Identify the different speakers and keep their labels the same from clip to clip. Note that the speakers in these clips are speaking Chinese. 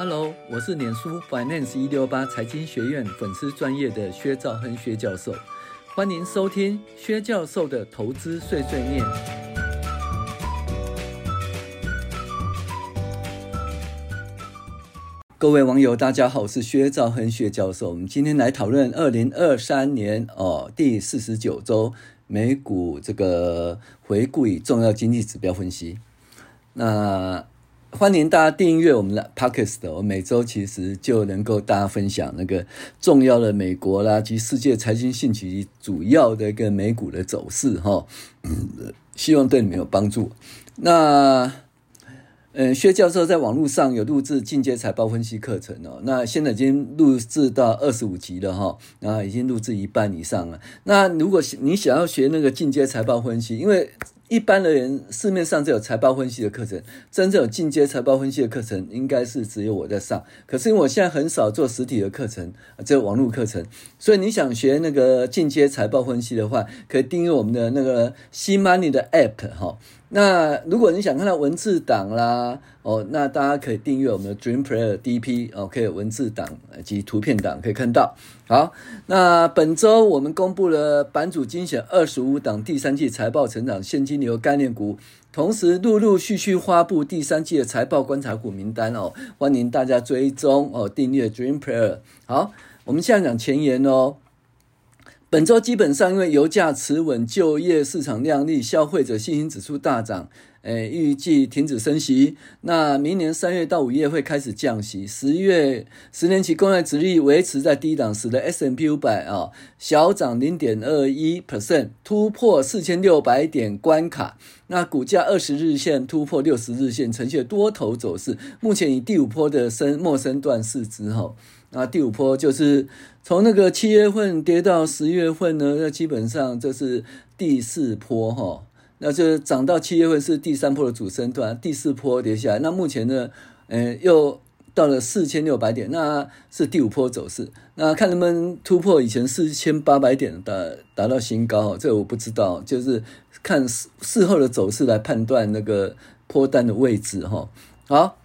Speaker 1: Hello，我是脸书 Finance 一六八财经学院粉丝专业的薛兆亨薛教授，欢迎收听薛教授的投资碎碎念。各位网友，大家好，我是薛兆亨薛教授。我们今天来讨论二零二三年哦第四十九周美股这个回顾与重要经济指标分析。那欢迎大家订阅我们的 Podcast，我每周其实就能够大家分享那个重要的美国啦及世界财经信息主要的一个美股的走势哈，希望对你们有帮助。那嗯，薛教授在网络上有录制进阶财报分析课程哦，那现在已经录制到二十五集了哈，那已经录制一半以上了。那如果你想要学那个进阶财报分析，因为一般的人，市面上只有财报分析的课程，真正有进阶财报分析的课程，应该是只有我在上。可是因为我现在很少做实体的课程，只有网络课程，所以你想学那个进阶财报分析的话，可以订阅我们的那个 C Money 的 App 哈。那如果你想看到文字档啦，哦，那大家可以订阅我们的 Dream Player DP，哦，可以文字档及图片档可以看到。好，那本周我们公布了版主精选二十五档第三季财报成长现金流概念股，同时陆陆续续发布第三季的财报观察股名单哦，欢迎大家追踪哦，订阅 Dream Player。好，我们现在讲前言哦。本周基本上因为油价持稳、就业市场亮丽、消费者信心指数大涨，诶，预计停止升息。那明年三月到五月会开始降息。十月十年期公债殖利率维持在低档，使得 S M P 五百啊小涨零点二一 percent，突破四千六百点关卡。那股价二十日线突破六十日线，呈现多头走势。目前以第五波的升末升段市值哈。那第五波就是从那个七月份跌到十月份呢，那基本上这是第四波哈，那就涨到七月份是第三波的主升段，第四波跌下来，那目前呢，呃，又到了四千六百点，那是第五波走势，那看能不能突破以前四千八百点达达到新高，这个我不知道，就是看事事后的走势来判断那个波段的位置哈，好。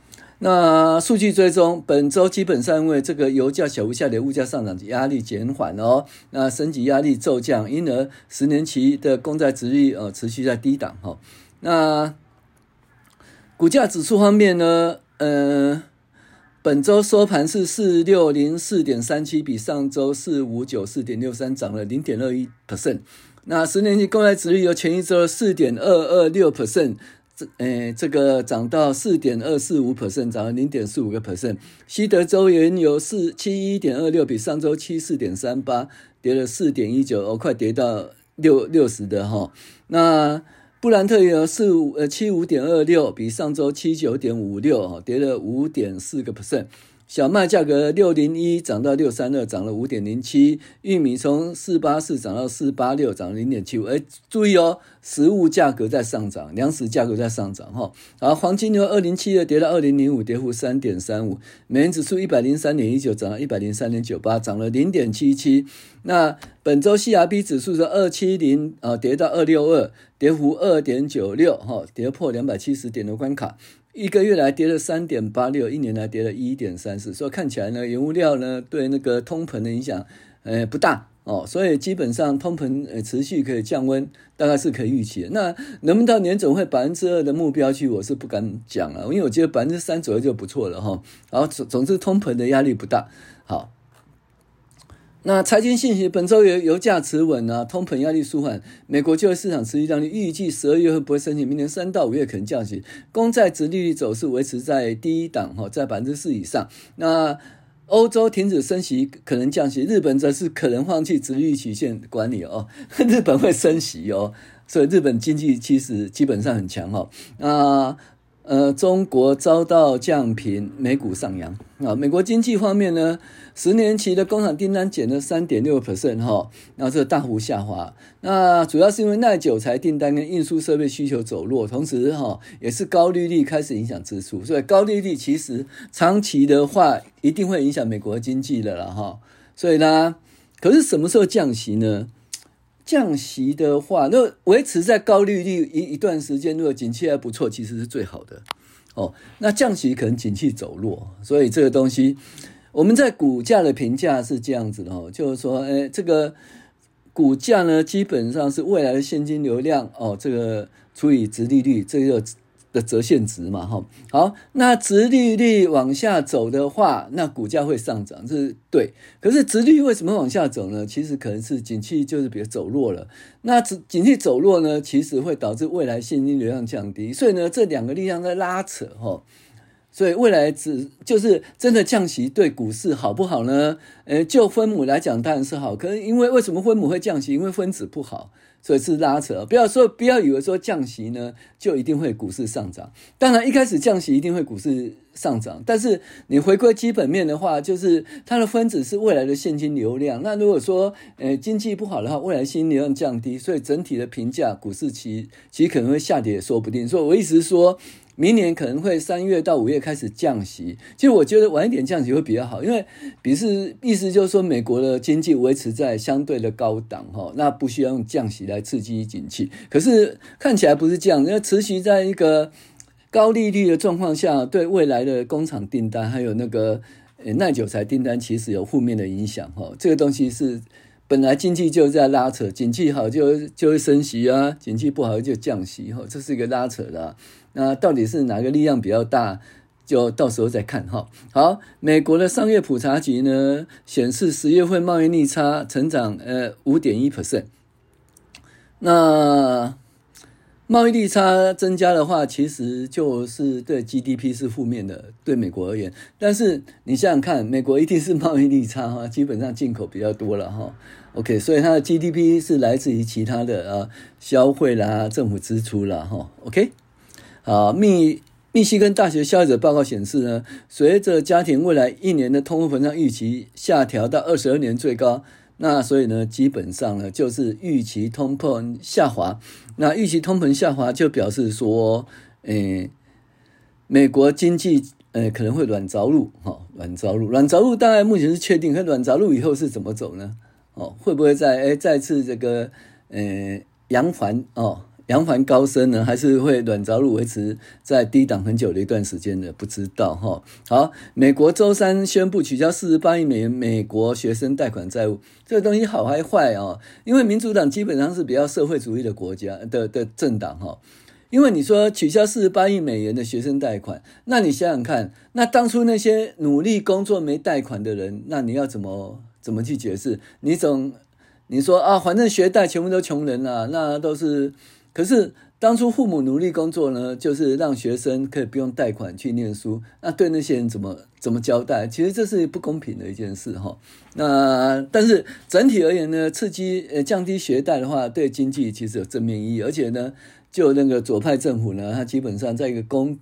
Speaker 1: 那数据追踪，本周基本上因为这个油价小幅下跌，物价上涨压力减缓哦，那升级压力骤降，因而十年期的公债殖率呃持续在低档哈。那股价指数方面呢，呃，本周收盘是四六零四点三七，比上周四五九四点六三涨了零点二一 percent。那十年期公债殖率由前一周四点二二六 percent。这诶，这个涨到四点二四五 percent，涨了零点四五个 percent。西德州原油四七一点二六，比上周七四点三八，跌了四点一九，哦，快跌到六六十的哈。那布兰特原油四五呃七五点二六，比上周七九点五六，哈，跌了五点四个 percent。小麦价格六零一涨到六三二，涨了五点零七。玉米从四八四涨到四八六，涨了零点七五。哎，注意哦，食物价格在上涨，粮食价格在上涨哈。然后黄金由二零七二跌到二零零五，跌幅三点三五。美元指数一百零三点一九，涨到一百零三点九八，涨了零点七七。那本周 CRB 指数是二七零啊，跌到二六二，跌幅二点九六哈，跌破两百七十点的关卡。一个月来跌了三点八六，一年来跌了一点三四，所以看起来呢，原物料呢对那个通膨的影响，呃不大哦，所以基本上通膨呃持续可以降温，大概是可以预期。那能不能到年总会百分之二的目标去，我是不敢讲了，因为我觉得百分之三左右就不错了哈。然后总总之通膨的压力不大，好。那财经信息，本周油油价持稳啊，通膨压力舒缓，美国就业市场持续亮丽，预计十二月会不会升息，明年三到五月可能降息，公债殖利率走势维持在第一档哈，在百分之四以上。那欧洲停止升息，可能降息，日本则是可能放弃殖利率曲线管理哦，日本会升息哦，所以日本经济其实基本上很强哦。那，呃中国遭到降频，美股上扬啊。美国经济方面呢，十年期的工厂订单减了三点六 percent 哈，然后这个大幅下滑。那主要是因为耐久材订单跟运输设备需求走弱，同时哈也是高利率开始影响支出，所以高利率其实长期的话一定会影响美国经济的了哈。所以呢，可是什么时候降息呢？降息的话，那维持在高利率一一段时间，如果景气还不错，其实是最好的。哦，那降息可能景气走弱，所以这个东西我们在股价的评价是这样子的哦，就是说，哎，这个股价呢，基本上是未来的现金流量哦，这个除以值利率，这个。的折现值嘛，哈，好，那殖利率往下走的话，那股价会上涨，这是对。可是殖利率为什么往下走呢？其实可能是景气就是比如走弱了。那景景气走弱呢，其实会导致未来现金流量降低。所以呢，这两个力量在拉扯，哈。所以未来只就是真的降息对股市好不好呢？呃，就分母来讲当然是好，可是因为为什么分母会降息？因为分子不好。所以是拉扯，不要说，不要以为说降息呢就一定会股市上涨。当然，一开始降息一定会股市上涨，但是你回归基本面的话，就是它的分子是未来的现金流量。那如果说呃经济不好的话，未来现金流量降低，所以整体的评价股市其其实可能会下跌，也说不定。所以我意思是说。明年可能会三月到五月开始降息，其实我觉得晚一点降息会比较好，因为比是意思就是说美国的经济维持在相对的高档哈，那不需要用降息来刺激景气。可是看起来不是这样，因为持续在一个高利率的状况下，对未来的工厂订单还有那个耐久材订单其实有负面的影响哈。这个东西是本来经济就在拉扯，景气好就就会升息啊，景气不好就降息哈，这是一个拉扯的。那到底是哪个力量比较大？就到时候再看哈。好，美国的商业普查局呢显示，十月份贸易逆差成长呃五点一 percent。那贸易逆差增加的话，其实就是对 GDP 是负面的，对美国而言。但是你想想看，美国一定是贸易逆差哈，基本上进口比较多了哈。OK，所以它的 GDP 是来自于其他的啊消费啦、政府支出啦哈。OK。啊，密密西根大学消费者报告显示呢，随着家庭未来一年的通货膨胀预期下调到二十二年最高，那所以呢，基本上呢就是预期通膨下滑。那预期通膨下滑就表示说，诶，美国经济呃可能会软着陆，哈，软着陆，软着陆当然目前是确定，可软着陆以后是怎么走呢？哦，会不会再诶再次这个呃扬帆哦？扬帆高升呢，还是会软着陆维持在低档很久的一段时间的？不知道哈。好，美国周三宣布取消四十八亿美元美国学生贷款债务，这个东西好还坏哦？因为民主党基本上是比较社会主义的国家的的政党哈。因为你说取消四十八亿美元的学生贷款，那你想想看，那当初那些努力工作没贷款的人，那你要怎么怎么去解释？你总你说啊，反正学贷全部都穷人啊，那都是。可是当初父母努力工作呢，就是让学生可以不用贷款去念书。那对那些人怎么怎么交代？其实这是不公平的一件事哈。那但是整体而言呢，刺激呃降低学贷的话，对经济其实有正面意义。而且呢，就那个左派政府呢，他基本上在一个公。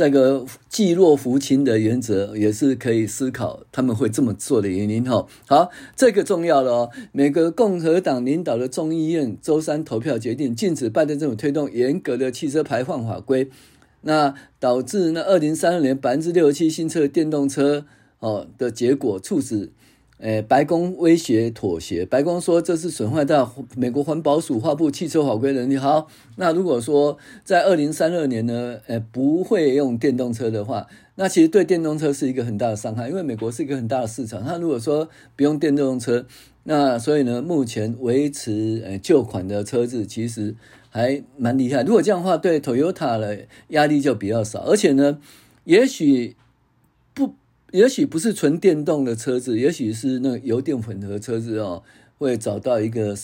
Speaker 1: 这个济弱扶倾的原则也是可以思考他们会这么做的原因哈。好，这个重要了哦。美国共和党领导的众议院周三投票决定禁止拜登政府推动严格的汽车排放法规，那导致那二零三二年百分之六十七新车电动车哦的结果，促使。诶，白宫威胁妥协。白宫说这是损坏到美国环保署发布汽车法规能力。好，那如果说在二零三二年呢，诶，不会用电动车的话，那其实对电动车是一个很大的伤害，因为美国是一个很大的市场。他如果说不用电动车，那所以呢，目前维持诶旧款的车子其实还蛮厉害。如果这样的话，对 Toyota 的压力就比较少，而且呢，也许。也许不是纯电动的车子，也许是那个油电混合车子哦，会找到一个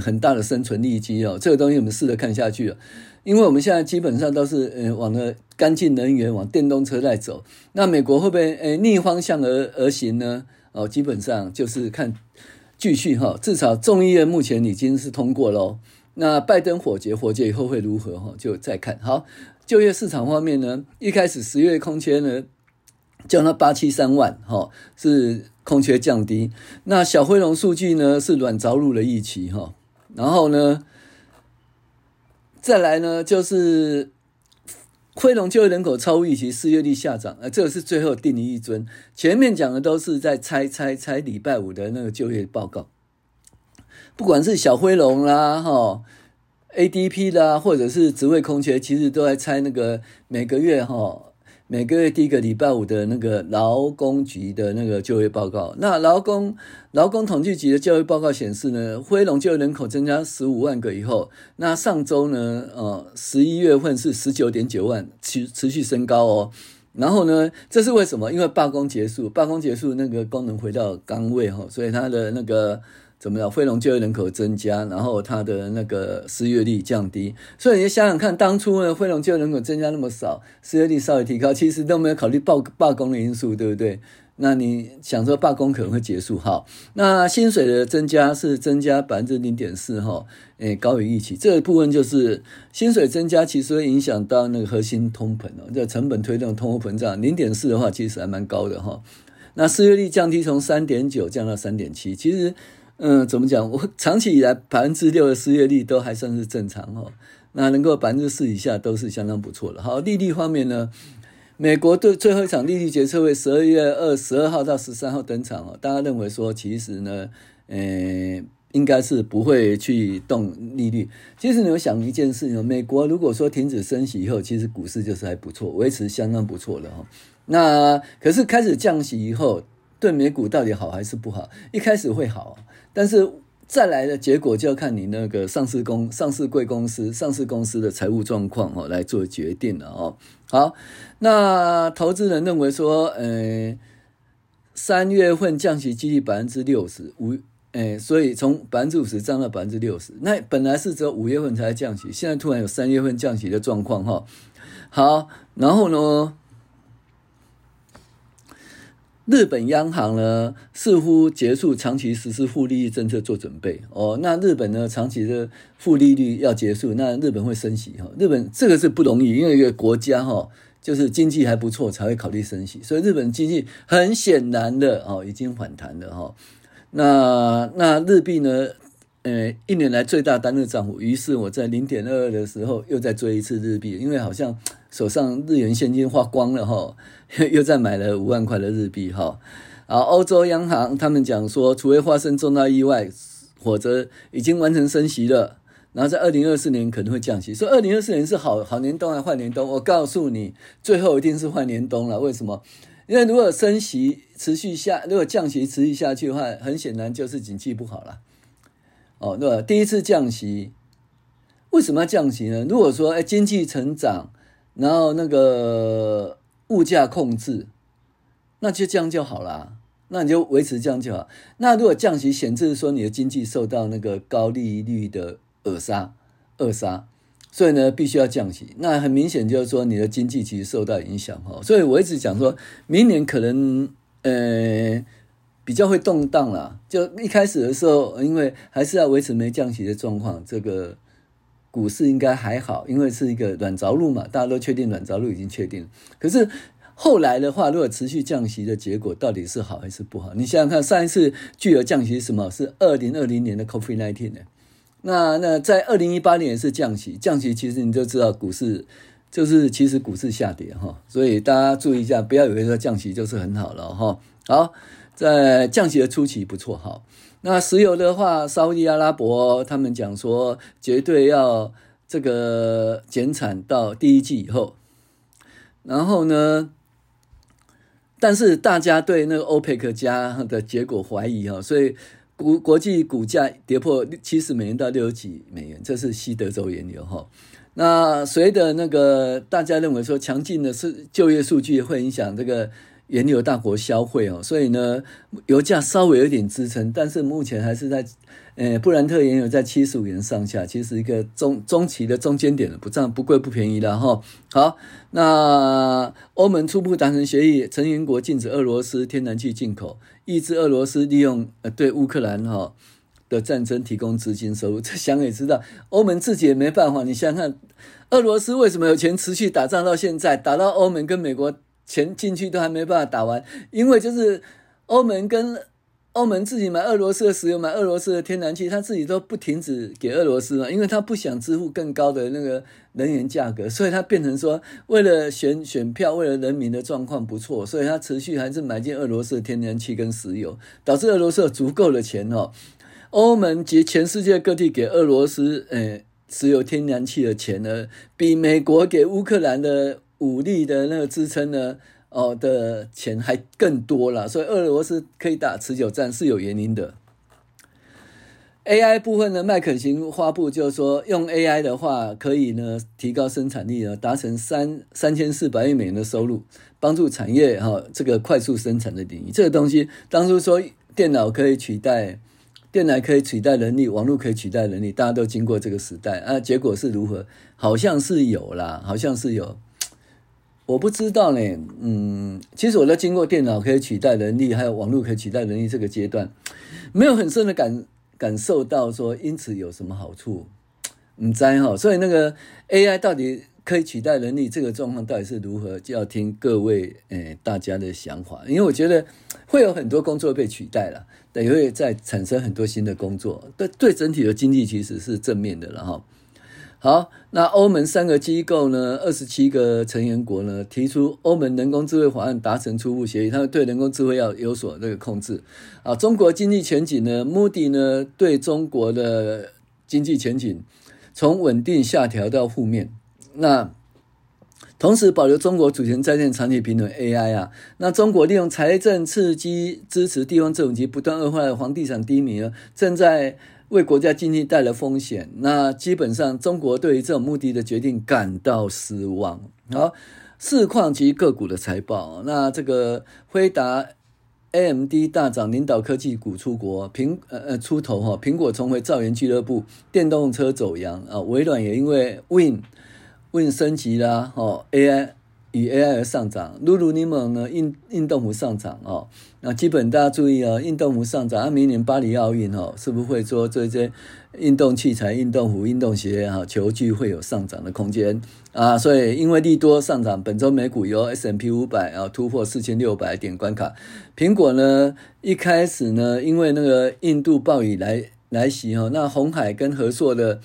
Speaker 1: 很大的生存利基哦。这个东西我们试着看下去了，因为我们现在基本上都是呃往了干净能源、往电动车在走。那美国会不会呃逆方向而而行呢？哦，基本上就是看继续哈，至少众议院目前已经是通过了。那拜登否决，否决以后会如何哈？就再看。好，就业市场方面呢，一开始十月空缺呢。降到八七三万，哈，是空缺降低。那小灰龙数据呢是软着陆的预期，哈。然后呢，再来呢就是灰龙就业人口超预期，失业率下涨，呃，这个是最后定于一尊。前面讲的都是在猜猜猜礼拜五的那个就业报告，不管是小灰龙啦，哈。ADP 啦，或者是职位空缺，其实都在猜那个每个月哈。每个月第一个礼拜五的那个劳工局的那个就业报告，那劳工劳工统计局的就业报告显示呢，非农就业人口增加十五万个以后，那上周呢，呃，十一月份是十九点九万，持持续升高哦。然后呢，这是为什么？因为罢工结束，罢工结束，那个工人回到岗位哈，所以他的那个。怎么样？非农就业人口增加，然后它的那个失业率降低，所以你想想看，当初呢，非农就业人口增加那么少，失业率稍微提高，其实都没有考虑罢罢工的因素，对不对？那你想说罢工可能会结束哈？那薪水的增加是增加百分之零点四哈，诶，高于预期。这个部分就是薪水增加，其实会影响到那个核心通膨哦，这成本推动通货膨胀零点四的话，其实还蛮高的哈。那失业率降低从三点九降到三点七，其实。嗯，怎么讲？我长期以来百分之六的失业率都还算是正常哦。那能够百分之四以下都是相当不错的。好，利率方面呢，美国对最后一场利率决策会十二月二十二号到十三号登场哦。大家认为说，其实呢，呃，应该是不会去动利率。其实你有想一件事情，美国如果说停止升息以后，其实股市就是还不错，维持相当不错的哈。那可是开始降息以后，对美股到底好还是不好？一开始会好。但是再来的结果就要看你那个上市公上市贵公司上市公司的财务状况哦来做决定了哦。好，那投资人认为说，呃，三月份降息几率百分之六十五，呃，所以从百分之五十降到百分之六十。那本来是只有五月份才降息，现在突然有三月份降息的状况哈。好，然后呢？日本央行呢，似乎结束长期实施负利率政策做准备哦。那日本呢，长期的负利率要结束，那日本会升息哈。日本这个是不容易，因为一个国家哈，就是经济还不错才会考虑升息，所以日本经济很显然的哦，已经反弹了哈。那那日币呢？呃，一年来最大单日涨幅，于是我在零点二二的时候又再追一次日币，因为好像手上日元现金花光了哈，又再买了五万块的日币哈。啊，欧洲央行他们讲说，除非发生重大意外，否则已经完成升息了，然后在二零二四年可能会降息。说二零二四年是好好年冬还是坏年冬？我告诉你，最后一定是坏年冬了。为什么？因为如果升息持续下，如果降息持续下去的话，很显然就是景气不好了。哦，对吧？第一次降息，为什么要降息呢？如果说哎，经济成长，然后那个物价控制，那就这样就好了，那你就维持这样就好。那如果降息显示说你的经济受到那个高利率的扼杀、扼杀，所以呢必须要降息。那很明显就是说你的经济其实受到影响哈。所以我一直讲说，明年可能呃。比较会动荡啦，就一开始的时候，因为还是要维持没降息的状况，这个股市应该还好，因为是一个软着陆嘛，大家都确定软着陆已经确定。可是后来的话，如果持续降息的结果到底是好还是不好？你想想看，上一次巨额降息什么？是二零二零年的 COVID-19 呢？那那在二零一八年也是降息，降息其实你就知道股市就是其实股市下跌哈，所以大家注意一下，不要以为说降息就是很好了哈。好。在降息的初期不错哈，那石油的话，沙乌地阿拉伯他们讲说绝对要这个减产到第一季以后，然后呢，但是大家对那个欧佩克加的结果怀疑哈，所以国国际股价跌破七十美元到六十几美元，这是西德州原油哈。那随着那个大家认为说强劲的是就业数据会影响这个。原油大国消费哦，所以呢，油价稍微有点支撑，但是目前还是在，呃，布兰特原油在七十五元上下，其实一个中中期的中间点了，不涨不贵不便宜了哈。好，那欧盟初步达成协议，成员国禁止俄罗斯天然气进口，抑制俄罗斯利用呃对乌克兰哈的战争提供资金收入。这想也知道，欧盟自己也没办法。你想想看，俄罗斯为什么有钱持续打仗到现在，打到欧盟跟美国？钱进去都还没办法打完，因为就是欧盟跟欧盟自己买俄罗斯的石油，买俄罗斯的天然气，他自己都不停止给俄罗斯嘛，因为他不想支付更高的那个能源价格，所以他变成说，为了选选票，为了人民的状况不错，所以他持续还是买进俄罗斯的天然气跟石油，导致俄罗斯有足够的钱哦。欧盟及全世界各地给俄罗斯，诶石油天然气的钱呢，比美国给乌克兰的武力的那个支撑呢，哦的钱还更多了。所以俄罗斯可以打持久战是有原因的。AI 部分呢，麦肯锡发布就是说，用 AI 的话可以呢提高生产力呢，达成三三千四百亿美元的收入，帮助产业哈这个快速生产的领域。这个东西当初说电脑可以取代，电脑可以取代人力，网络可以取代人力，大家都经过这个时代啊，结果是如何？好像是有啦，好像是有，我不知道呢。嗯，其实我在经过电脑可以取代人力，还有网络可以取代人力这个阶段，没有很深的感。感受到说，因此有什么好处？唔知哈，所以那个 AI 到底可以取代人力，这个状况到底是如何，就要听各位诶、大家的想法。因为我觉得会有很多工作被取代了，也会再产生很多新的工作，对对整体的经济其实是正面的了哈。好，那欧盟三个机构呢，二十七个成员国呢，提出欧盟人工智慧法案达成初步协议，他们对人工智慧要有所这个控制。啊，中国经济前景呢目的呢对中国的经济前景从稳定下调到负面。那同时保留中国主权在线长期平等 AI 啊，那中国利用财政刺激支持地方政府及不断恶化的房地产低迷呢，正在。为国家经济带来风险，那基本上中国对于这种目的的决定感到失望。好，市况及个股的财报，那这个辉达、AMD 大涨，领导科技股出国，苹呃呃出头哈，苹果重回造园俱乐部，电动车走扬啊，微软也因为 Win Win 升级啦，哦 AI。以 AI 而上涨，Lulu 柠檬呢，运运动服上涨哦。那基本大家注意哦，运动服上涨，啊，明年巴黎奥运哦，是不是会做这些运动器材、运动服、运动鞋哈、球具会有上涨的空间啊？所以因为利多上涨，本周美股由 S&P 五百啊突破四千六百点关卡。苹果呢，一开始呢，因为那个印度暴雨来来袭哦，那红海跟和硕的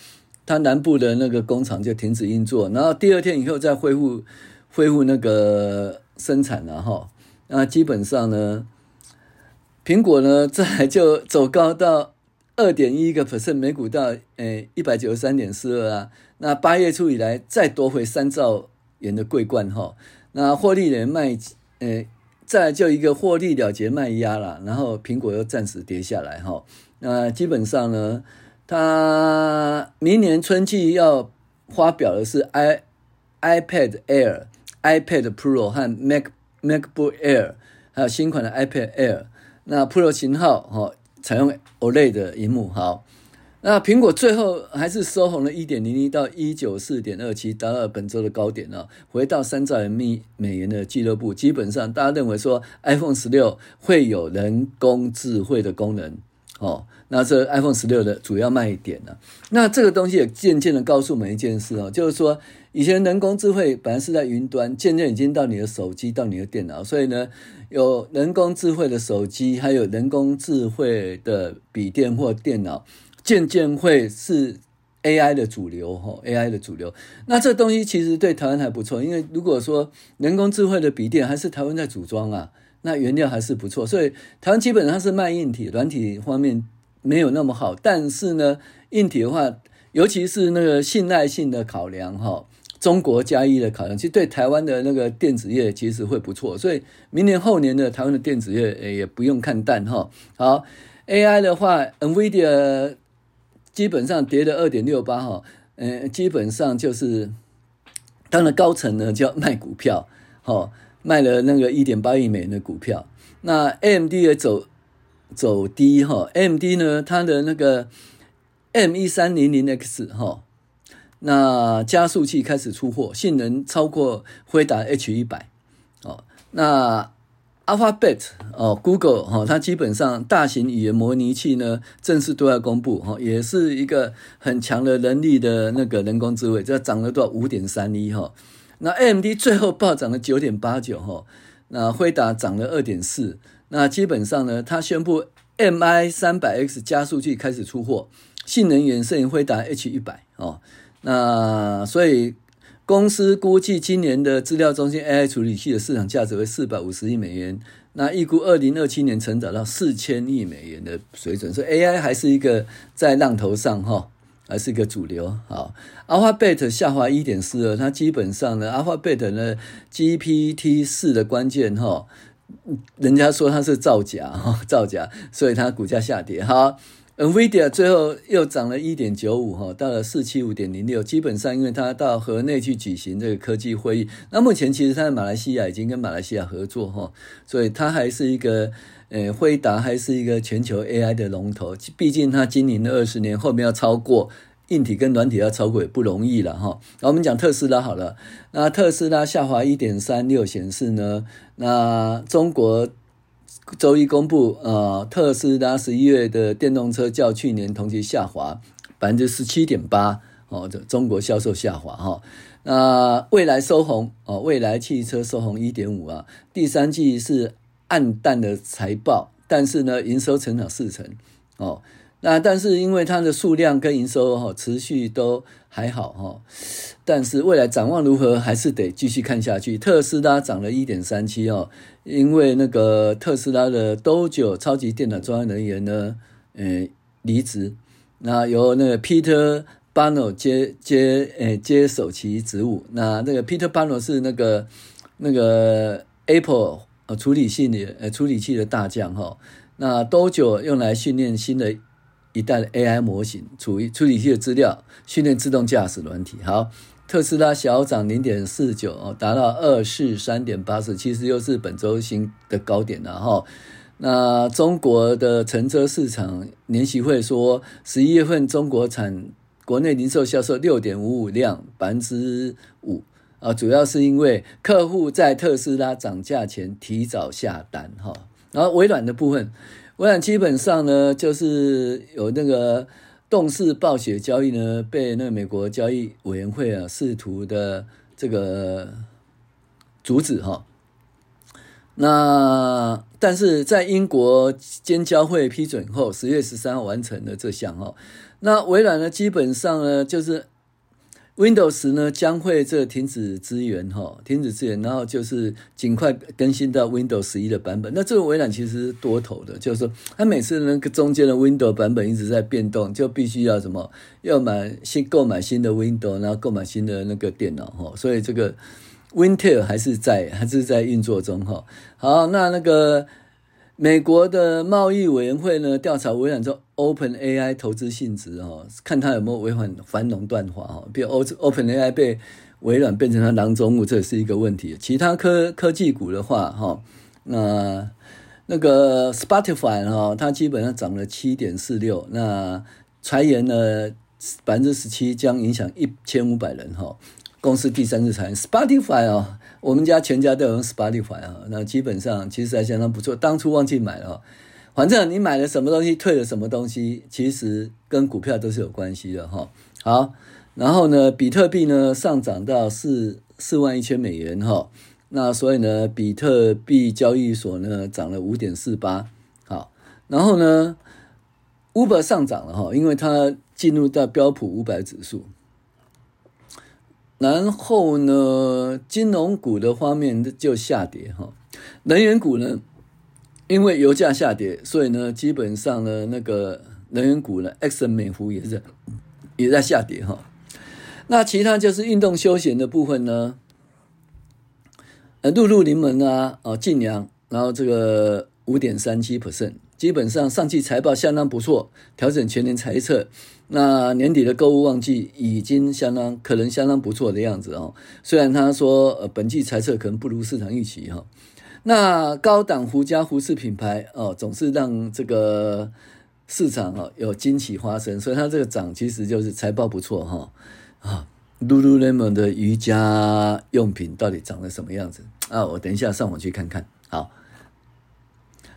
Speaker 1: 它南部的那个工厂就停止运作，然后第二天以后再恢复。恢复那个生产了哈，那基本上呢，苹果呢，这还就走高到二点一个 percent，每股到诶一百九十三点四二啊。那八月初以来再夺回三兆元的桂冠哈，那获利也卖诶，再就一个获利了结卖压了，然后苹果又暂时跌下来哈。那基本上呢，它明年春季要发表的是 i iPad Air。iPad Pro 和 Mac MacBook Air，还有新款的 iPad Air，那 Pro 型号哈，采用 OLED 的荧幕。好，那苹果最后还是收红了一点零一到一九四点二七，达到了本周的高点了，回到三兆元美元的俱乐部。基本上，大家认为说 iPhone 十六会有人工智慧的功能。哦，那这 iPhone 十六的主要卖点呢？那这个东西也渐渐的告诉我们一件事哦，就是说以前人工智慧本来是在云端，渐渐已经到你的手机，到你的电脑，所以呢，有人工智慧的手机，还有人工智慧的笔电或电脑，渐渐会是 AI 的主流哈，AI 的主流。那这东西其实对台湾还不错，因为如果说人工智慧的笔电还是台湾在组装啊。那原料还是不错，所以台湾基本上是卖硬体，软体方面没有那么好。但是呢，硬体的话，尤其是那个信赖性的考量，哈，中国加一的考量，其实对台湾的那个电子业其实会不错。所以明年后年的台湾的电子业也不用看淡，哈。好，AI 的话，NVIDIA 基本上跌了二点六八，哈，嗯，基本上就是当然高层呢就要卖股票，哈。卖了那个一点八亿美元的股票，那 AMD 也走走低哈，M D 呢，它的那个 M 一三零零 X 哈，那加速器开始出货，性能超过辉达 H 一百哦，那 Alphabet 哦，Google 哈，它基本上大型语言模拟器呢正式对外公布哈，也是一个很强的能力的那个人工智慧，这涨了多少？五点三一哈。那 M D 最后暴涨了九点八九哈，那辉达涨了二点四，那基本上呢，它宣布 MI 三百 X 加速器开始出货，性能远胜于辉达 H 一百哦，那所以公司估计今年的资料中心 AI 处理器的市场价值为四百五十亿美元，那预估二零二七年成长到四千亿美元的水准，所以 AI 还是一个在浪头上哈。还是一个主流。好，Alphabet 下滑一点四二，它基本上呢，Alphabet 呢 GPT 四的关键哈，人家说它是造假哈，造假，所以它股价下跌哈。NVIDIA 最后又涨了一点九五哈，到了四七五点零六。基本上，因为它到河内去举行这个科技会议，那目前其实它在马来西亚已经跟马来西亚合作哈，所以它还是一个呃，辉达还是一个全球 AI 的龙头。毕竟它经营了二十年，后面要超过硬体跟软体要超过也不容易了哈。那我们讲特斯拉好了，那特斯拉下滑一点三六显示呢，那中国。周一公布，呃，特斯拉十一月的电动车较去年同期下滑百分之十七点八，哦，这中国销售下滑哈。那蔚来收红，哦，蔚来汽车收红一点五啊。第三季是暗淡的财报，但是呢，营收成长四成，哦。那但是因为它的数量跟营收哈持续都还好哈，但是未来展望如何还是得继续看下去。特斯拉涨了一点三七哦，因为那个特斯拉的 Dojo 超级电脑专业人员呢，呃离职，那由那个 Peter Bano 接接呃接手其职务。那那个 Peter Bano 是那个那个 Apple 呃处理器的呃处理器的大将哈。那 Dojo 用来训练新的。一代的 AI 模型，处于处理器的资料，训练自动驾驶软体。好，特斯拉小涨零点四九哦，达到二四三点八四，其实又是本周新的高点了哈。那中国的乘车市场联席会说，十一月份中国产国内零售销售六点五五辆百分之五啊，主要是因为客户在特斯拉涨价前提早下单哈。然后微软的部分。微软基本上呢，就是有那个动视暴雪交易呢，被那个美国交易委员会啊试图的这个阻止哈。那但是在英国监交会批准后，十月十三号完成了这项哈。那微软呢，基本上呢就是。Windows 呢将会这停止支援哈，停止支援，然后就是尽快更新到 Windows 十一的版本。那这个微软其实是多头的，就是说它每次那个中间的 Windows 版本一直在变动，就必须要什么要买新购买新的 Windows，然后购买新的那个电脑哈。所以这个 Wintel 还是在还是在运作中哈。好，那那个。美国的贸易委员会呢调查微软做 Open AI 投资性质哦，看它有没有违反反垄断法哦。比如 Open AI 被微软变成了囊中物，这也是一个问题。其他科科技股的话哈，那那个 Spotify 哈，它基本上涨了七点四六，那裁员呢百分之十七，将影响一千五百人哈。公司第三次裁员，Spotify 啊，我们家全家都有用 Spotify 啊，那基本上其实还相当不错。当初忘记买了，反正你买了什么东西，退了什么东西，其实跟股票都是有关系的哈。好，然后呢，比特币呢上涨到四四万一千美元哈，那所以呢，比特币交易所呢涨了五点四八。好，然后呢，Uber 上涨了哈，因为它进入到标普五百指数。然后呢，金融股的方面就下跌哈，能源股呢，因为油价下跌，所以呢，基本上呢，那个能源股呢，埃克森美孚也是也在下跌哈。那其他就是运动休闲的部分呢，呃，露露临门啊，哦，晋阳，然后这个五点三七 percent。基本上上季财报相当不错，调整全年财测，那年底的购物旺季已经相当可能相当不错的样子哦。虽然他说呃本季财测可能不如市场预期哈，那高档胡家胡氏品牌哦总是让这个市场哦有惊喜发生，所以它这个涨其实就是财报不错哈啊。Lululemon 的瑜伽用品到底长得什么样子啊？我等一下上网去看看。好。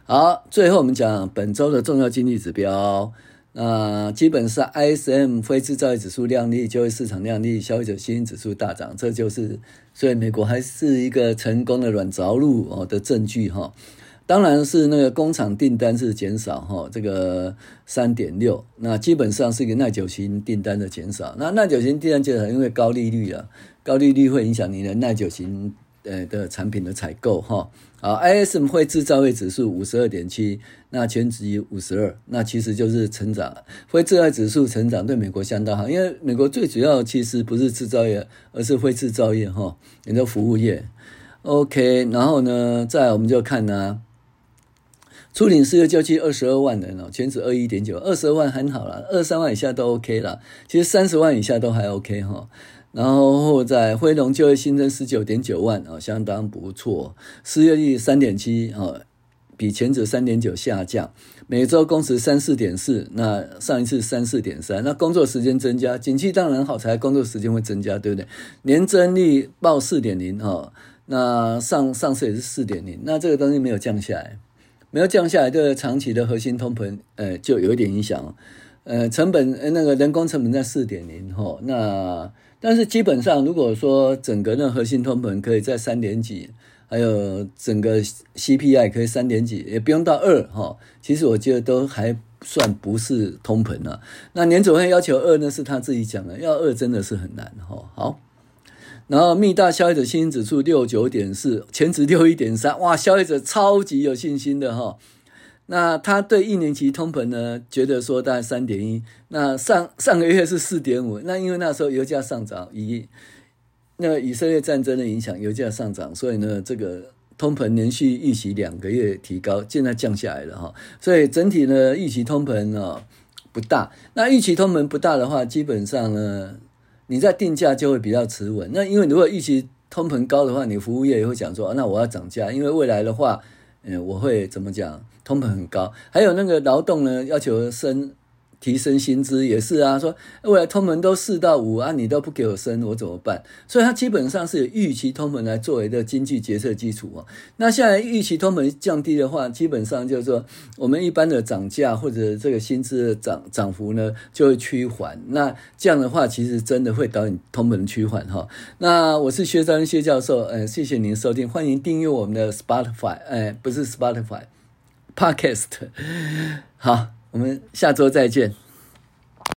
Speaker 1: 好，最后我们讲本周的重要经济指标。那基本上 ISM 非制造业指数亮丽，就业市场亮丽，消费者信心指数大涨，这就是所以美国还是一个成功的软着陆哦的证据哈。当然是那个工厂订单是减少哈，这个三点六，那基本上是一个耐久型订单的减少。那耐久型订单减少，因为高利率啊，高利率会影响你的耐久型呃的产品的采购哈。好，ISM 非制造业指数五十二点七，那全值五十二，那其实就是成长。非制造业指数成长对美国相当好，因为美国最主要其实不是制造业，而是非制造业哈，也就服务业。OK，然后呢，再我们就看呢。初领失业救济二十二万人哦，全职二一点九，二十二万很好了，二三万以下都 OK 了，其实三十万以下都还 OK 哈。然后在非农就业新增十九点九万啊，相当不错，失业率三点七啊，比前者三点九下降，每周工时三四点四，那上一次三四点三，那工作时间增加，景气当然好才工作时间会增加，对不对？年增率报四点零哈，那上上次也是四点零，那这个东西没有降下来。没有降下来，对长期的核心通膨，呃，就有一点影响。呃，成本，呃，那个人工成本在四点零，吼，那但是基本上，如果说整个那核心通膨可以在三点几，还有整个 CPI 可以三点几，也不用到二，哈，其实我觉得都还算不是通膨了。那年总会要求二呢，是他自己讲的，要二真的是很难，哈，好。然后，密大消费者信心指数六九点四，前值六一点三，哇，消费者超级有信心的哈。那他对一年期通膨呢，觉得说大概三点一。那上上个月是四点五，那因为那时候油价上涨，以那个以色列战争的影响，油价上涨，所以呢，这个通膨连续预期两个月提高，现在降下来了哈。所以整体呢，预期通膨呢不大。那预期通膨不大的话，基本上呢。你在定价就会比较持稳。那因为如果预期通膨高的话，你服务业也会讲说，那我要涨价，因为未来的话，嗯，我会怎么讲？通膨很高，还有那个劳动呢，要求升。提升薪资也是啊，说未来通膨都四到五啊，你都不给我升，我怎么办？所以它基本上是以预期通膨来作为的经济决策基础啊。那现在预期通膨降低的话，基本上就是说我们一般的涨价或者这个薪资的涨涨幅呢就会趋缓。那这样的话，其实真的会导引通膨趋缓哈。那我是薛兆亨薛教授，呃，谢谢您收听，欢迎订阅我们的 Spotify，呃，不是 Spotify，Podcast，好。我们下周再见。